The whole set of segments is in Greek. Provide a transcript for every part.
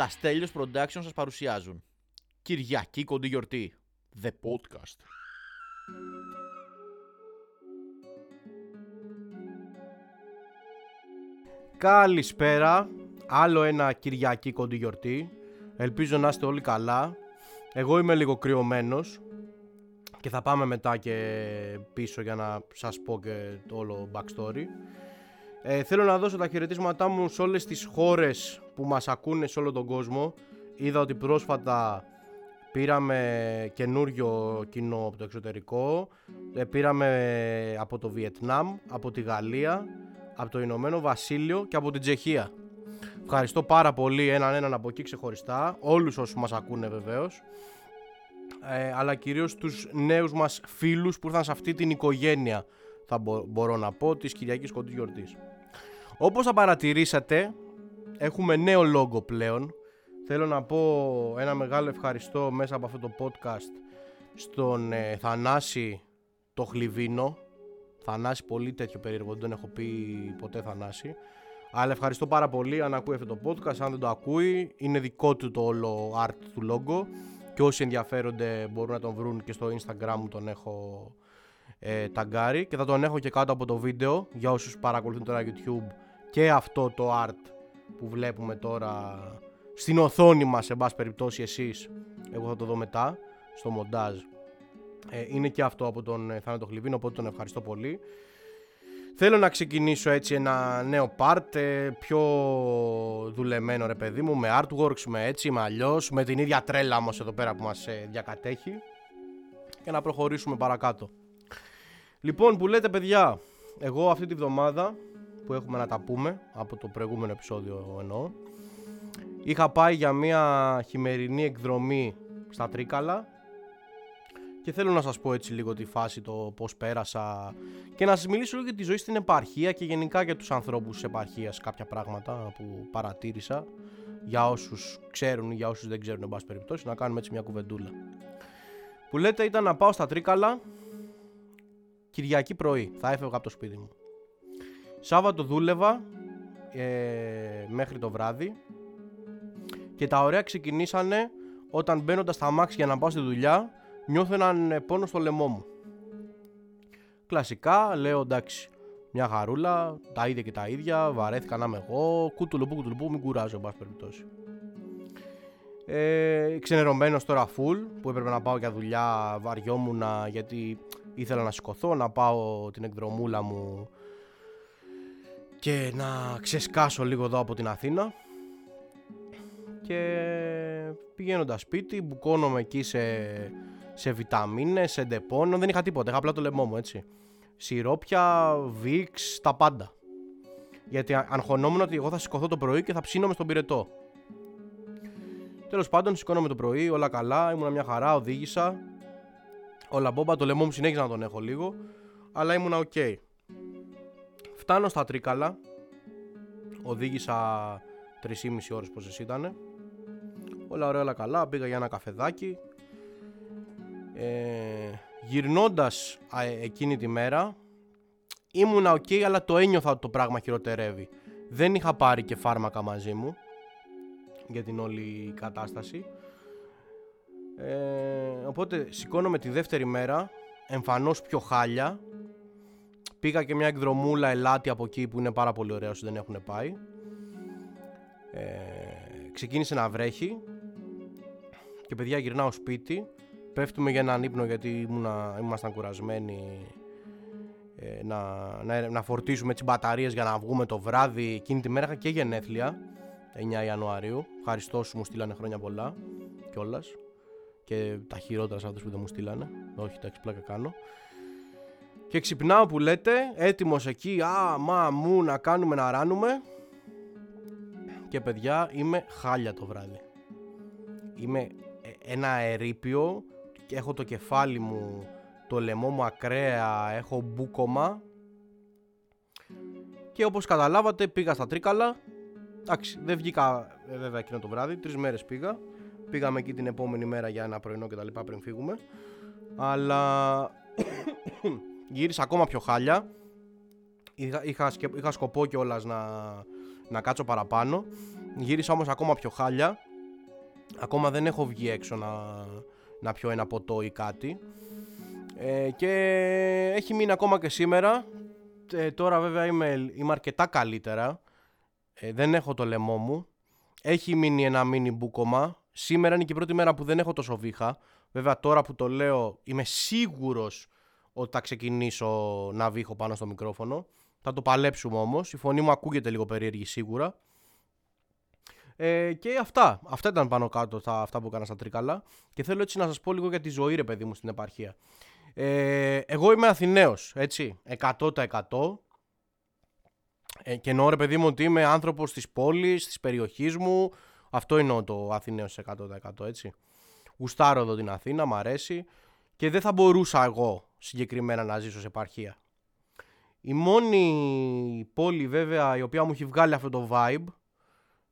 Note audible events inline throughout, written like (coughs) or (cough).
Τα Στέλιος Production σας παρουσιάζουν. Κυριακή κοντή γιορτή. The Podcast. Καλησπέρα. Άλλο ένα Κυριακή κοντή γιορτή. Ελπίζω να είστε όλοι καλά. Εγώ είμαι λίγο κρυωμένος Και θα πάμε μετά και πίσω για να σας πω και το όλο backstory. Ε, Θέλω να δώσω τα χαιρετίσματά μου σε όλες τις χώρες που μας ακούνε σε όλο τον κόσμο. Είδα ότι πρόσφατα πήραμε καινούριο κοινό από το εξωτερικό. Ε, Πήραμε από το Βιετνάμ, από τη Γαλλία, από το Ηνωμένο Βασίλειο και από την Τσεχία. Ευχαριστώ πάρα πολύ έναν έναν από εκεί ξεχωριστά Όλους όσους μας ακούνε βεβαίως ε, αλλά κυρίως τους νέους μας φίλους που ήρθαν σε αυτή την οικογένεια θα μπορώ να πω της Κυριακής Κοντής Γιορτής όπως θα παρατηρήσατε έχουμε νέο λόγο πλέον. Θέλω να πω ένα μεγάλο ευχαριστώ μέσα από αυτό το podcast στον ε, Θανάση το Χλιβίνο. Θανάση πολύ τέτοιο περίεργο δεν τον έχω πει ποτέ Θανάση. Αλλά ευχαριστώ πάρα πολύ αν ακούει αυτό το podcast. Αν δεν το ακούει είναι δικό του το όλο art του logo και όσοι ενδιαφέρονται μπορούν να τον βρουν και στο instagram μου τον έχω ε, ταγκάρει. Και θα τον έχω και κάτω από το βίντεο για όσους παρακολουθούν τώρα YouTube και αυτό το art που βλέπουμε τώρα στην οθόνη μας σε μπας περιπτώσει εσείς. Εγώ θα το δω μετά στο μοντάζ. Ε, είναι και αυτό από τον ε, Θάνατο Χλιβίνο οπότε τον ευχαριστώ πολύ. Θέλω να ξεκινήσω έτσι ένα νέο part, ε, πιο δουλεμένο ρε παιδί μου, με artworks, με έτσι, με αλλιώς, με την ίδια τρέλα όμως εδώ πέρα που μας ε, διακατέχει. Και να προχωρήσουμε παρακάτω. Λοιπόν που λέτε παιδιά, εγώ αυτή τη βδομάδα που έχουμε να τα πούμε, από το προηγούμενο επεισόδιο εννοώ, είχα πάει για μια χειμερινή εκδρομή στα Τρίκαλα και θέλω να σας πω έτσι λίγο τη φάση, το πώς πέρασα και να σας μιλήσω λίγο για τη ζωή στην επαρχία και γενικά για τους ανθρώπους της επαρχίας κάποια πράγματα που παρατήρησα για όσους ξέρουν ή για όσους δεν ξέρουν εν πάση περιπτώσει να κάνουμε έτσι μια κουβεντούλα. Που λέτε ήταν να πάω στα Τρίκαλα Κυριακή πρωί, θα έφευγα από το σπίτι μου. Σάββατο δούλευα ε, μέχρι το βράδυ και τα ωραία ξεκινήσανε όταν μπαίνοντας στα μάξι για να πάω στη δουλειά νιώθω έναν ε, πόνο στο λαιμό μου. Κλασικά λέω εντάξει, μια χαρούλα, τα ίδια και τα ίδια, βαρέθηκα να είμαι εγώ, κούτουλουπού κούτουλουπού, μην κουράζω, εν πάση περιπτώσει. Ε, ξενερωμένος τώρα full, που έπρεπε να πάω για δουλειά, βαριόμουν γιατί ήθελα να σηκωθώ, να πάω την εκδρομούλα μου και να ξεσκάσω λίγο εδώ από την Αθήνα και πηγαίνοντα σπίτι μπουκώνομαι εκεί σε σε βιταμίνες, σε ντεπόνο. Δεν είχα τίποτα. Είχα απλά το λαιμό μου έτσι. Σιρόπια, βίξ, τα πάντα. Γιατί αγχωνόμουν ότι εγώ θα σηκωθώ το πρωί και θα ψήνομαι στον πυρετό. Τέλος πάντων, σηκώνομαι το πρωί, όλα καλά, ήμουν μια χαρά, οδήγησα. Όλα μπόμπα, το λαιμό μου συνέχιζα να τον έχω λίγο, αλλά ήμουν οκ. Φτάνω στα Τρίκαλα, οδήγησα 3,5 ώρες πόσο ήταν. Όλα ωραία, όλα καλά, πήγα για ένα καφεδάκι, ε, γυρνώντας εκείνη τη μέρα ήμουνα ok αλλά το ένιωθα ότι το πράγμα χειροτερεύει. Δεν είχα πάρει και φάρμακα μαζί μου για την όλη κατάσταση. Ε, οπότε σηκώνομαι τη δεύτερη μέρα εμφανώς πιο χάλια πήγα και μια εκδρομούλα ελάτι από εκεί που είναι πάρα πολύ ωραίο όσοι δεν έχουν πάει. Ε, ξεκίνησε να βρέχει και παιδιά γυρνάω σπίτι. Πέφτουμε για έναν ύπνο γιατί ήμουνα, ήμασταν κουρασμένοι ε, να, να, να φορτίσουμε τις μπαταρίες για να βγούμε το βράδυ. Εκείνη τη μέρα είχα και γενέθλια 9 Ιανουαρίου. Ευχαριστώ σου μου στείλανε χρόνια πολλά κιόλας. και τα χειρότερα σε αυτούς που δεν μου στείλανε. Όχι εντάξει πλάκα κάνω και ξυπνάω που λέτε έτοιμος εκεί α μα μου να κάνουμε να ράνουμε και παιδιά είμαι χάλια το βράδυ. Είμαι ε, ένα ερείπιο έχω το κεφάλι μου, το λαιμό μου ακραία, έχω μπούκομα. Και όπως καταλάβατε πήγα στα Τρίκαλα. Εντάξει δεν βγήκα ε, βέβαια εκείνο το βράδυ, τρεις μέρες πήγα. Πήγαμε εκεί την επόμενη μέρα για ένα πρωινό και τα λοιπά πριν φύγουμε. Αλλά γύρισα ακόμα πιο χάλια είχα, είχα, είχα σκοπό κιόλας να, να κάτσω παραπάνω γύρισα όμως ακόμα πιο χάλια Ακόμα δεν έχω βγει έξω να, να πιω ένα ποτό ή κάτι. Ε, και έχει μείνει ακόμα και σήμερα. Ε, τώρα βέβαια είμαι, είμαι αρκετά καλύτερα. Ε, δεν έχω το λαιμό μου. Έχει μείνει ένα μίνι μπούκομα. Σήμερα είναι και η πρώτη μέρα που δεν έχω τόσο βήχα. Βέβαια τώρα που το λέω είμαι σίγουρος ότι θα ξεκινήσω να βήχω πάνω στο μικρόφωνο. Θα το παλέψουμε όμως. Η φωνή μου ακούγεται λίγο περίεργη σίγουρα. Ε, και αυτά. Αυτά ήταν πάνω κάτω τα, αυτά που έκανα στα Τρίκαλα. Και θέλω έτσι να σας πω λίγο για τη ζωή ρε παιδί μου στην επαρχία. Ε, εγώ είμαι Αθηναίος, έτσι, 100%. Ε, και εννοώ ρε παιδί μου ότι είμαι άνθρωπος της πόλης, της περιοχής μου. Αυτό είναι το Αθηναίος 100% έτσι. Γουστάρω εδώ την Αθήνα, μ' αρέσει. Και δεν θα μπορούσα εγώ συγκεκριμένα να ζήσω σε επαρχία. Η μόνη πόλη βέβαια η οποία μου έχει βγάλει αυτό το vibe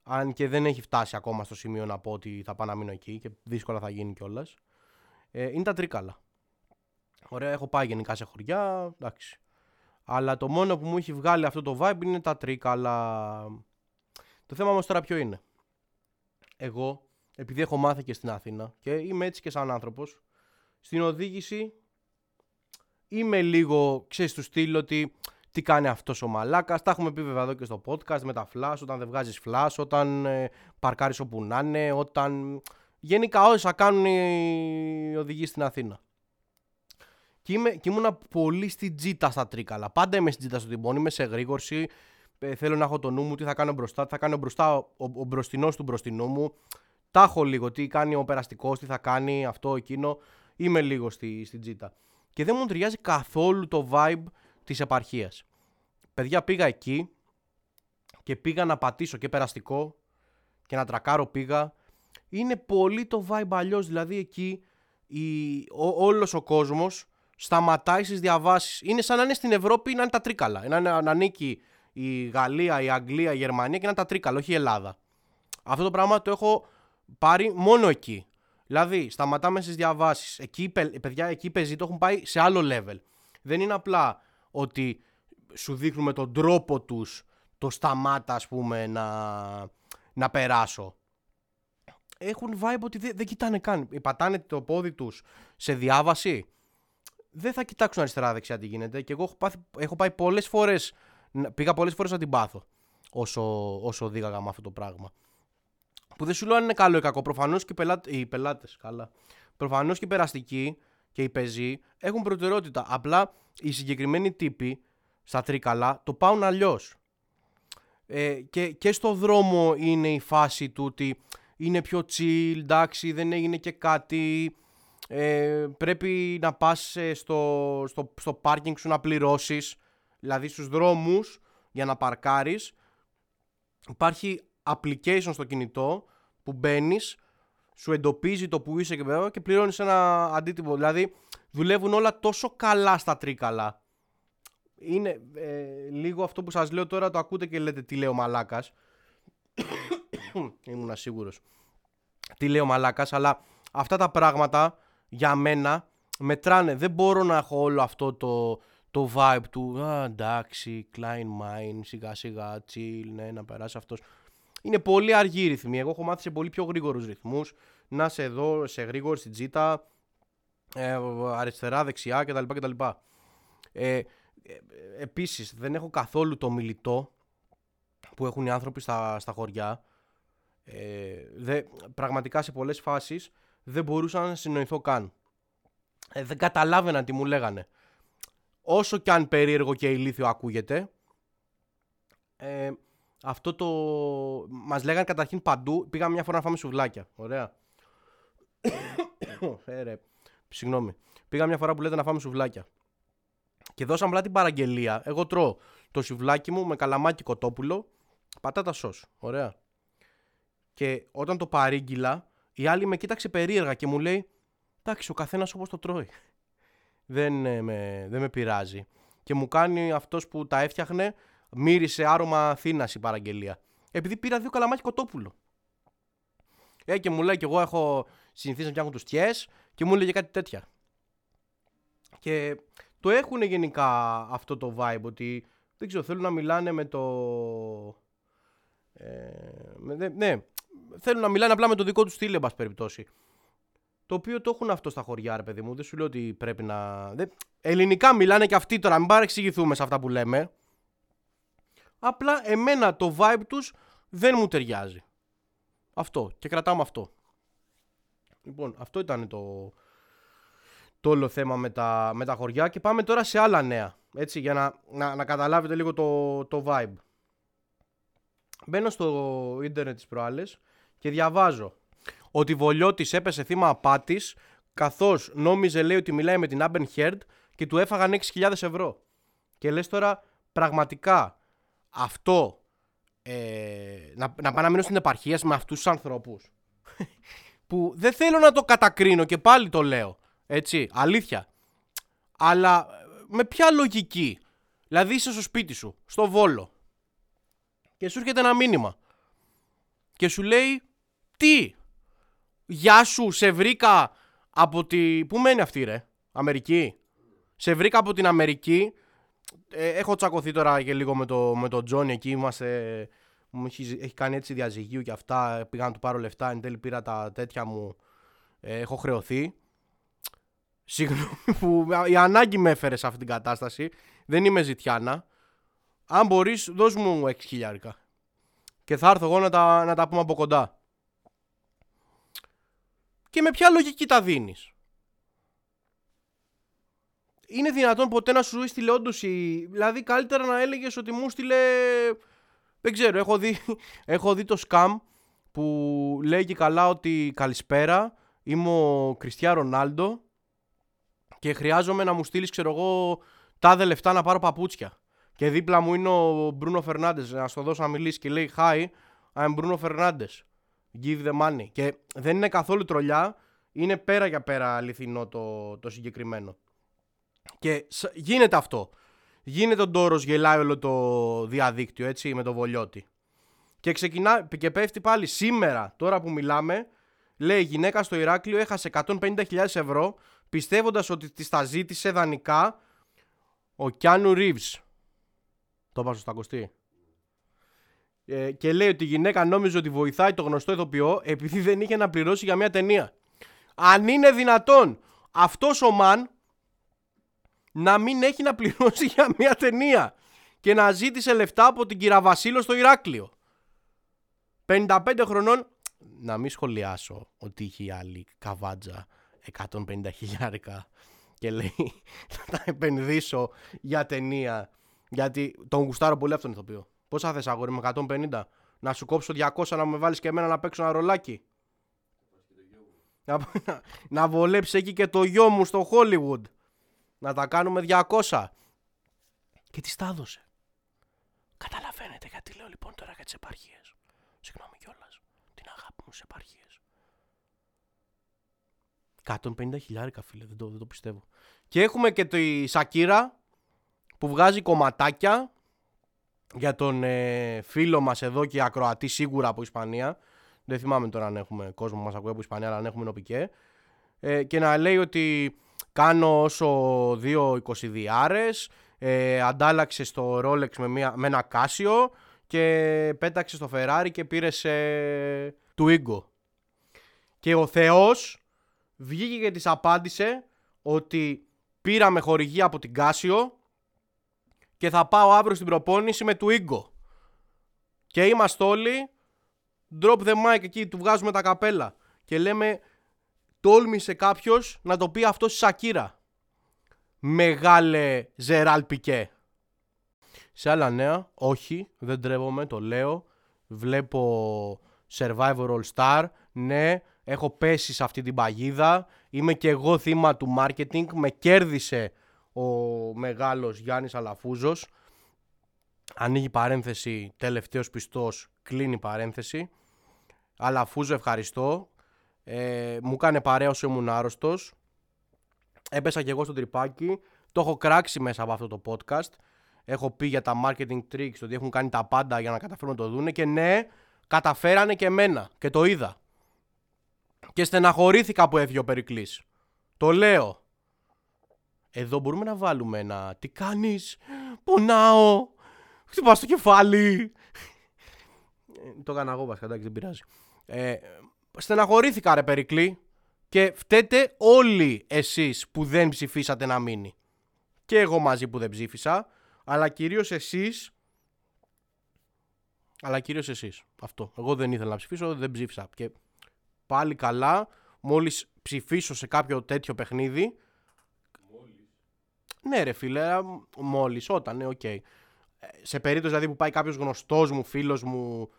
αν και δεν έχει φτάσει ακόμα στο σημείο να πω ότι θα πάω να μείνω εκεί και δύσκολα θα γίνει κιόλας. Ε, είναι τα Τρίκαλα. Ωραία, έχω πάει γενικά σε χωριά, εντάξει. Αλλά το μόνο που μου έχει βγάλει αυτό το vibe είναι τα Τρίκαλα. Το θέμα όμως τώρα ποιο είναι. Εγώ, επειδή έχω μάθει και στην Αθήνα και είμαι έτσι και σαν άνθρωπος, στην οδήγηση είμαι λίγο, ξέρεις, του στυλ ότι τι κάνει αυτός ο μαλάκας. Τα έχουμε πει βέβαια εδώ και στο podcast με τα flash, όταν δεν βγάζεις flash, όταν ε, παρκάρεις όπου να είναι, όταν. Γενικά όσα κάνουν οι οδηγοί στην Αθήνα. Και, είμαι, και ήμουνα πολύ στην τζίτα στα τρίκαλα. Πάντα είμαι στην τζίτα στο τυμπώνι, είμαι σε γρήγορση. Ε, θέλω να έχω το νου μου, τι θα κάνω μπροστά, τι θα κάνω μπροστά ο, ο, ο μπροστινός του μπροστινού μου. Τα έχω λίγο, τι κάνει ο περαστικός, τι θα κάνει αυτό, εκείνο. Είμαι λίγο στη, στην τζίτα. Και δεν μου ταιριάζει καθόλου το vibe της επαρχίας. Παιδιά πήγα εκεί και πήγα να πατήσω και περαστικό και να τρακάρω πήγα. Είναι πολύ το vibe αλλιώς. Δηλαδή εκεί η, ο, όλος ο κόσμος σταματάει στις διαβάσεις. Είναι σαν να είναι στην Ευρώπη να είναι τα τρίκαλα. Να, να, να ανήκει η Γαλλία, η Αγγλία, η Γερμανία και να είναι τα τρίκαλα, όχι η Ελλάδα. Αυτό το πράγμα το έχω πάρει μόνο εκεί. Δηλαδή, σταματάμε στις διαβάσεις. Εκεί, παιδιά, εκεί παίζει, το έχουν πάει σε άλλο level. Δεν είναι απλά ότι σου δείχνουν τον τρόπο τους το σταμάτα ας πούμε να, να περάσω. Έχουν vibe ότι δεν, δεν κοιτάνε καν. Πατάνε το πόδι τους σε διάβαση. Δεν θα κοιτάξουν αριστερά δεξιά τι γίνεται. Και εγώ έχω, πάθει, έχω πάει πολλές φορές, πήγα πολλές φορές να την πάθω όσο, όσο δίγαγα με αυτό το πράγμα. Που δεν σου λέω αν είναι καλό ή κακό. Προφανώς και οι, πελάτε, οι πελάτες, καλά. Προφανώς και οι περαστικοί και οι πεζοί έχουν προτεραιότητα. Απλά οι συγκεκριμένοι τύποι στα τρίκαλα, το πάουν αλλιώς. Ε, και, και στο δρόμο είναι η φάση του ότι είναι πιο chill, εντάξει, δεν έγινε και κάτι. Ε, πρέπει να πας ε, στο, στο, στο parking σου να πληρώσεις, δηλαδή στους δρόμους για να παρκάρεις. Υπάρχει application στο κινητό που μπαίνεις, σου εντοπίζει το που είσαι και, και πληρώνεις ένα αντίτυπο. Δηλαδή δουλεύουν όλα τόσο καλά στα τρίκαλα. Είναι ε, λίγο αυτό που σας λέω τώρα το ακούτε και λέτε τι λέω μαλάκας (coughs) ήμουν σίγουρος. Τι λέω μαλάκας αλλά αυτά τα πράγματα για μένα μετράνε. Δεν μπορώ να έχω όλο αυτό το, το vibe του α, εντάξει, Klein Mind, σιγά σιγά, chill, ναι, να περάσει αυτός είναι πολύ αργή η ρυθμή. Εγώ έχω μάθει σε πολύ πιο γρήγορους ρυθμούς να είσαι εδώ σε γρήγορη στην τζίτα, ε, αριστερά, δεξιά κτλ. κτλ. Ε, ε, επίσης δεν έχω καθόλου το μιλητό που έχουν οι άνθρωποι στα, στα χωριά. Ε, δε, πραγματικά σε πολλές φάσεις δεν μπορούσα να συνοηθώ καν. Ε, δεν καταλάβαινα τι μου λέγανε. Όσο κι αν περίεργο και ηλίθιο ακούγεται, ε, αυτό το... Μας λέγανε καταρχήν παντού, πήγαμε μια φορά να φάμε σουβλάκια. Ωραία. (coughs) ε, Συγγνώμη. Πήγα μια φορά που λέτε να φάμε σουβλάκια. Και δώσαμε απλά την παραγγελία. Εγώ τρώω το σουβλάκι μου με καλαμάκι κοτόπουλο, πατάτα σως. Ωραία. Και όταν το παρήγγειλα, η άλλη με κοίταξε περίεργα και μου λέει Εντάξει, ο καθένας όπως το τρώει. (laughs) δεν, ε, με, δεν με πειράζει. Και μου κάνει αυτός που τα έφτιαχνε, μύρισε άρωμα Αθήνας η παραγγελία. Επειδή πήρα δύο καλαμάκι κοτόπουλο. Ε, και μου λέει και εγώ έχω συνηθίσει να φτιάχνω τους τιές και μου έλεγε κάτι τέτοια. Και το έχουν γενικά αυτό το vibe ότι δεν ξέρω, θέλουν να μιλάνε με το... Ε, με, ναι, θέλουν να μιλάνε απλά με το δικό τους στυλ, εν πάση περιπτώσει. Το οποίο το έχουν αυτό στα χωριά, ρε παιδί μου. Δεν σου λέω ότι πρέπει να. Δεν... Ελληνικά μιλάνε και αυτοί τώρα, μην παρεξηγηθούμε σε αυτά που λέμε. Απλά εμένα το vibe τους δεν μου ταιριάζει. Αυτό. Και κρατάμε αυτό. Λοιπόν, αυτό ήταν το, το όλο θέμα με τα, με τα χωριά και πάμε τώρα σε άλλα νέα. Έτσι, για να, να, να καταλάβετε λίγο το, το vibe. Μπαίνω στο ίντερνετ τις προάλλες και διαβάζω ότι Βολιώτης έπεσε θύμα απάτης καθώς νόμιζε λέει ότι μιλάει με την Amber Heard και του έφαγαν 6.000 ευρώ. Και λες τώρα πραγματικά αυτό ε, να, να πάω να μείνω στην επαρχία με αυτούς τους ανθρώπους. Που δεν θέλω να το κατακρίνω και πάλι το λέω έτσι αλήθεια. Αλλά με ποια λογική. Δηλαδή είσαι στο σπίτι σου στο Βόλο και σου έρχεται ένα μήνυμα και σου λέει τι Γεια σου σε βρήκα από τη... Πού μένει αυτή ρε Αμερική; Σε βρήκα από την Αμερική ε, έχω τσακωθεί τώρα και λίγο με το, με το Τζόνι εκεί. Είμαστε, μου έχει, έχει κάνει έτσι διαζυγίου και αυτά. Πήγα να του πάρω λεφτά. Εν τέλει πήρα τα τέτοια μου. Ε, έχω χρεωθεί. Συγγνώμη που η ανάγκη με έφερε σε αυτή την κατάσταση. Δεν είμαι ζητιάνα. Αν μπορείς, δώσ' μου 6 χιλιάρικα. Και θα έρθω εγώ να τα, να τα πούμε από κοντά. Και με ποια λογική τα δίνεις; Είναι δυνατόν ποτέ να σου έστειλε όντω η. Δηλαδή, καλύτερα να έλεγες ότι μου στείλε. Δεν ξέρω, έχω δει, (laughs) έχω δει το scam που λέει και καλά ότι καλησπέρα, είμαι ο Κριστιά Ρονάλντο και χρειάζομαι να μου στείλεις, ξέρω εγώ, τάδε λεφτά να πάρω παπούτσια. Και δίπλα μου είναι ο Μπρούνο Φερνάντες. Να στο δώσω να μιλήσει και λέει Hi, I'm Bruno Fernandes. Give the money. Και δεν είναι καθόλου τρολιά. Είναι πέρα για πέρα αληθινό το, το συγκεκριμένο. Και γίνεται αυτό. Γίνεται ο Ντόρος, γελάει όλο το διαδίκτυο έτσι με το βολιώτη. Και ξεκινά και πέφτει πάλι σήμερα, τώρα που μιλάμε, λέει η γυναίκα στο Ηράκλειο έχασε 150.000 ευρώ πιστεύοντας ότι της τα ζήτησε δανεικά ο Κιάνου Ρίβς. Το είπα σωστά Κωστή; Ε, και λέει ότι η γυναίκα νόμιζε ότι βοηθάει το γνωστό ηθοποιό επειδή δεν είχε να πληρώσει για μια ταινία. Αν είναι δυνατόν αυτός ο μαν να μην έχει να πληρώσει για μια ταινία και να ζήτησε λεφτά από την κυρα Βασίλο στο Ηράκλειο. 55 χρονών, να μην σχολιάσω ότι είχε άλλη καβάτζα 150 χιλιάρικα και λέει θα τα επενδύσω για ταινία γιατί τον γουστάρω πολύ αυτόν τον ηθοποιό. Πόσα θες αγόρι με 150 να σου κόψω 200 να με βάλεις και εμένα να παίξω ένα ρολάκι. Να, να, να βολέψει εκεί και το γιο μου στο Hollywood να τα κάνουμε 200. Και τις τα έδωσε. Καταλαβαίνετε γιατί λέω λοιπόν τώρα για τις επαρχίες. Συγγνώμη κιόλας. Την αγάπη μου στις επαρχίες. 150 χιλιάρικα φίλε, δεν το, δεν το πιστεύω. Και έχουμε και τη Σακύρα που βγάζει κομματάκια για τον ε, φίλο μας εδώ και ακροατή σίγουρα από Ισπανία. Δεν θυμάμαι τώρα αν έχουμε κόσμο που μας ακούει από Ισπανία, αλλά αν έχουμε νοπικέ. Ε, και να λέει ότι κάνω όσο δύο 22 ε, αντάλλαξε στο Rolex με, μια, με ένα Casio και πέταξε στο Ferrari και πήρε σε Twingo. Και ο Θεός βγήκε και της απάντησε ότι πήραμε χορηγία από την Casio και θα πάω αύριο στην προπόνηση με Twingo. Και είμαστε όλοι drop the mic εκεί, του βγάζουμε τα καπέλα και λέμε τόλμησε κάποιος να το πει αυτό στη Σακύρα. Μεγάλε Ζεράλ Πικέ. Σε άλλα νέα, όχι, δεν τρέβομαι, το λέω. Βλέπω Survivor All Star. Ναι, έχω πέσει σε αυτή την παγίδα. Είμαι και εγώ θύμα του marketing. Με κέρδισε ο μεγάλος Γιάννης Αλαφούζος. Ανοίγει παρένθεση, τελευταίος πιστός, κλείνει παρένθεση. Αλαφούζο ευχαριστώ. Ε, μου έκανε παρέα όσο ήμουν άρρωστος. Έπεσα και εγώ στο τρυπάκι. Το έχω κράξει μέσα από αυτό το podcast. Έχω πει για τα marketing tricks, ότι έχουν κάνει τα πάντα για να καταφέρουν να το δούνε. Και ναι, καταφέρανε και εμένα. Και το είδα. Και στεναχωρήθηκα που έφυγε ο Περικλής. Το λέω. Εδώ μπορούμε να βάλουμε ένα «Τι κάνεις, πονάω, χτυπάς το κεφάλι». Ε, το έκανα εγώ βασικά, δεν πειράζει. Ε, στεναχωρήθηκα ρε Περικλή και φταίτε όλοι εσείς που δεν ψηφίσατε να μείνει. Και εγώ μαζί που δεν ψήφισα, αλλά κυρίως εσείς αλλά κυρίως εσείς. Αυτό. Εγώ δεν ήθελα να ψηφίσω, δεν ψήφισα. Και πάλι καλά, μη ψηφίσω σε κάποιο τέτοιο παιχνίδι. Μόλις. Ναι, ρε φίλε, μόλις, όταν, ναι, οκ. Okay. Σε περίπτωση δηλαδή που πάει κάποιος γνωστός μου, φίλος μου,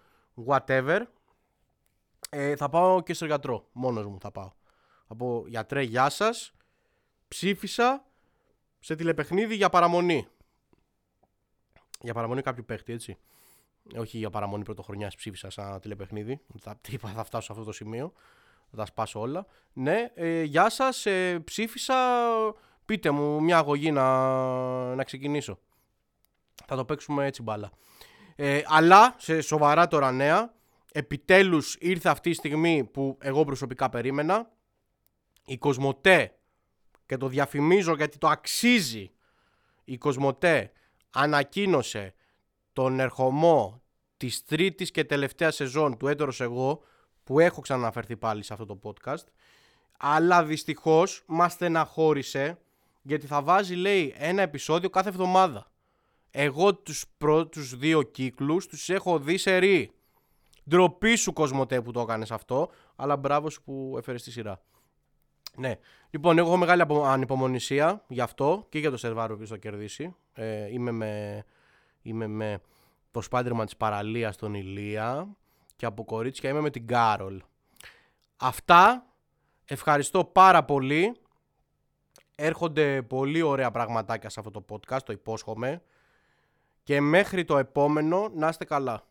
whatever, ε, θα πάω και στο γιατρό. Μόνος μου θα πάω. Θα πω γιατρέ, γεια σας. Ψήφισα σε τηλεπαιχνίδι για παραμονή. Για παραμονή κάποιου παίχτη, έτσι. Όχι για παραμονή πρωτοχρονιάς ψήφισα σαν τηλεπαιχνίδι. Θα, θα φτάσω σε αυτό το σημείο. Θα τα σπάσω όλα. Ναι, ε, γεια σας. Ε, ψήφισα. Πείτε μου μια αγωγή να, να ξεκινήσω. Θα το παίξουμε έτσι μπάλα. Ε, αλλά σε σοβαρά τώρα νέα, επιτέλους ήρθε αυτή η στιγμή που εγώ προσωπικά περίμενα. Η Κοσμοτέ, και το διαφημίζω γιατί το αξίζει, η Κοσμοτέ ανακοίνωσε τον ερχομό της τρίτης και τελευταίας σεζόν του Έτερος Εγώ που έχω ξαναφερθεί πάλι σε αυτό το podcast αλλά δυστυχώς μας στεναχώρησε γιατί θα βάζει λέει ένα επεισόδιο κάθε εβδομάδα. Εγώ τους πρώτους δύο κύκλους τους έχω δει σε ρί. Ντροπή σου Κοσμοτέ που το έκανες αυτό, αλλά μπράβο σου που έφερες τη σειρά. Ναι. Λοιπόν, εγώ έχω μεγάλη ανυπομονησία γι' αυτό και για το σερβάρο που θα κερδίσει. Ε, είμαι με είμαι με το Spider-Man της παραλίας τον Ηλία και από κορίτσια είμαι με την Κάρολ. Αυτά, ευχαριστώ πάρα πολύ. Έρχονται πολύ ωραία πραγματάκια σε αυτό το podcast, το υπόσχομαι. Και μέχρι το επόμενο, να είστε καλά.